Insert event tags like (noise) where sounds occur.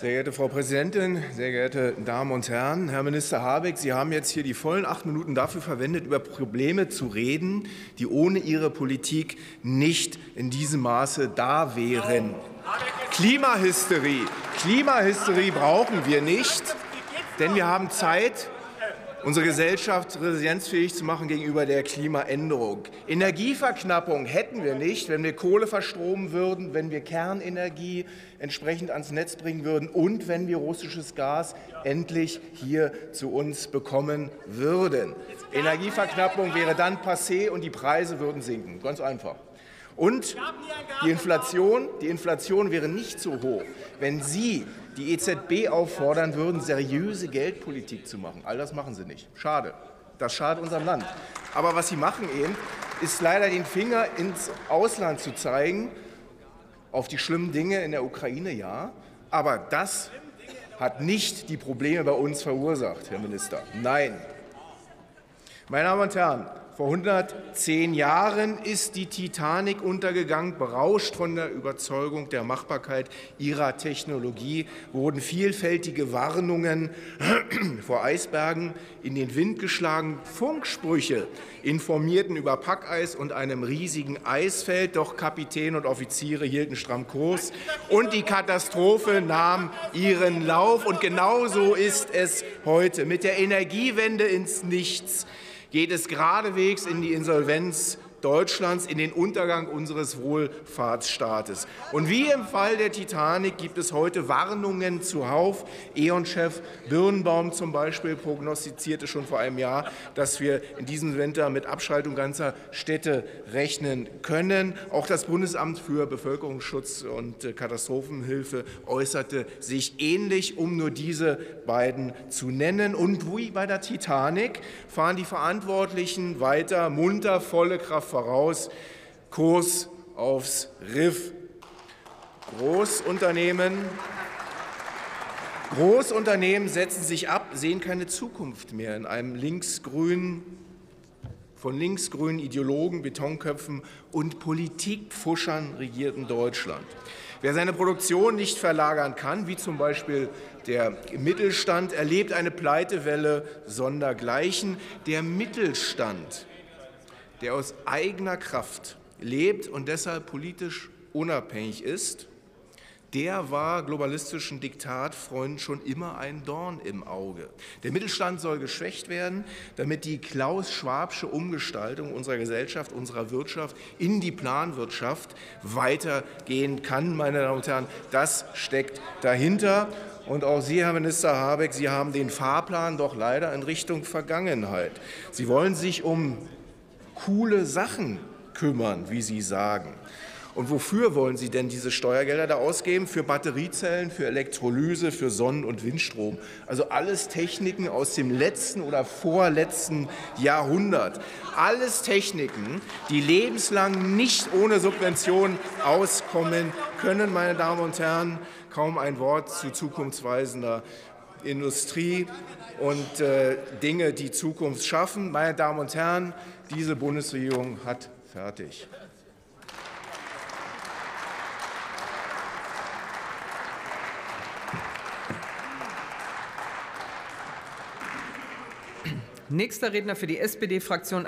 Sehr geehrte Frau Präsidentin, sehr geehrte Damen und Herren, Herr Minister Habeck, Sie haben jetzt hier die vollen acht Minuten dafür verwendet, über Probleme zu reden, die ohne Ihre Politik nicht in diesem Maße da wären. Klimahysterie, Klimahysterie brauchen wir nicht, denn wir haben Zeit, unsere Gesellschaft resilienzfähig zu machen gegenüber der Klimaänderung. Energieverknappung hätten wir nicht, wenn wir Kohle verstromen würden, wenn wir Kernenergie entsprechend ans Netz bringen würden und wenn wir russisches Gas endlich hier zu uns bekommen würden. Energieverknappung wäre dann passé und die Preise würden sinken. Ganz einfach. Und die Inflation, die Inflation wäre nicht so hoch, wenn Sie die EZB auffordern würden, seriöse Geldpolitik zu machen. All das machen Sie nicht. Schade. Das schadet unserem Land. Aber was Sie machen eben, ist leider den Finger ins Ausland zu zeigen, auf die schlimmen Dinge in der Ukraine, ja. Aber das hat nicht die Probleme bei uns verursacht, Herr Minister. Nein. Meine Damen und Herren, vor 110 Jahren ist die Titanic untergegangen. Berauscht von der Überzeugung der Machbarkeit ihrer Technologie wurden vielfältige Warnungen (clears throat) vor Eisbergen in den Wind geschlagen. Funksprüche informierten über Packeis und einem riesigen Eisfeld. Doch Kapitän und Offiziere hielten stramm Kurs und die Katastrophe nahm ihren Lauf. Und genauso ist es heute mit der Energiewende ins Nichts geht es geradewegs in die Insolvenz Deutschlands in den Untergang unseres Wohlfahrtsstaates. Und wie im Fall der Titanic gibt es heute Warnungen zuhauf. E.ON-Chef Birnbaum zum Beispiel prognostizierte schon vor einem Jahr, dass wir in diesem Winter mit Abschaltung ganzer Städte rechnen können. Auch das Bundesamt für Bevölkerungsschutz und Katastrophenhilfe äußerte sich ähnlich, um nur diese beiden zu nennen. Und wie bei der Titanic fahren die Verantwortlichen weiter munter volle Kraft voraus, Kurs aufs Riff. Großunternehmen, Großunternehmen setzen sich ab, sehen keine Zukunft mehr in einem linksgrünen, von linksgrünen Ideologen, Betonköpfen und Politikpfuschern regierten Deutschland. Wer seine Produktion nicht verlagern kann, wie zum Beispiel der Mittelstand, erlebt eine Pleitewelle sondergleichen. Der Mittelstand der aus eigener Kraft lebt und deshalb politisch unabhängig ist, der war globalistischen Diktatfreunden schon immer ein Dorn im Auge. Der Mittelstand soll geschwächt werden, damit die Klaus-Schwabsche Umgestaltung unserer Gesellschaft, unserer Wirtschaft in die Planwirtschaft weitergehen kann. Meine Damen und Herren, das steckt dahinter. Und auch Sie, Herr Minister Habeck, Sie haben den Fahrplan doch leider in Richtung Vergangenheit. Sie wollen sich um coole Sachen kümmern, wie Sie sagen. Und wofür wollen Sie denn diese Steuergelder da ausgeben? Für Batteriezellen, für Elektrolyse, für Sonnen- und Windstrom. Also alles Techniken aus dem letzten oder vorletzten Jahrhundert. Alles Techniken, die lebenslang nicht ohne Subventionen auskommen können, meine Damen und Herren. Kaum ein Wort zu zukunftsweisender Industrie und äh, Dinge, die Zukunft schaffen. Meine Damen und Herren, diese Bundesregierung hat fertig. Nächster Redner für die SPD-Fraktion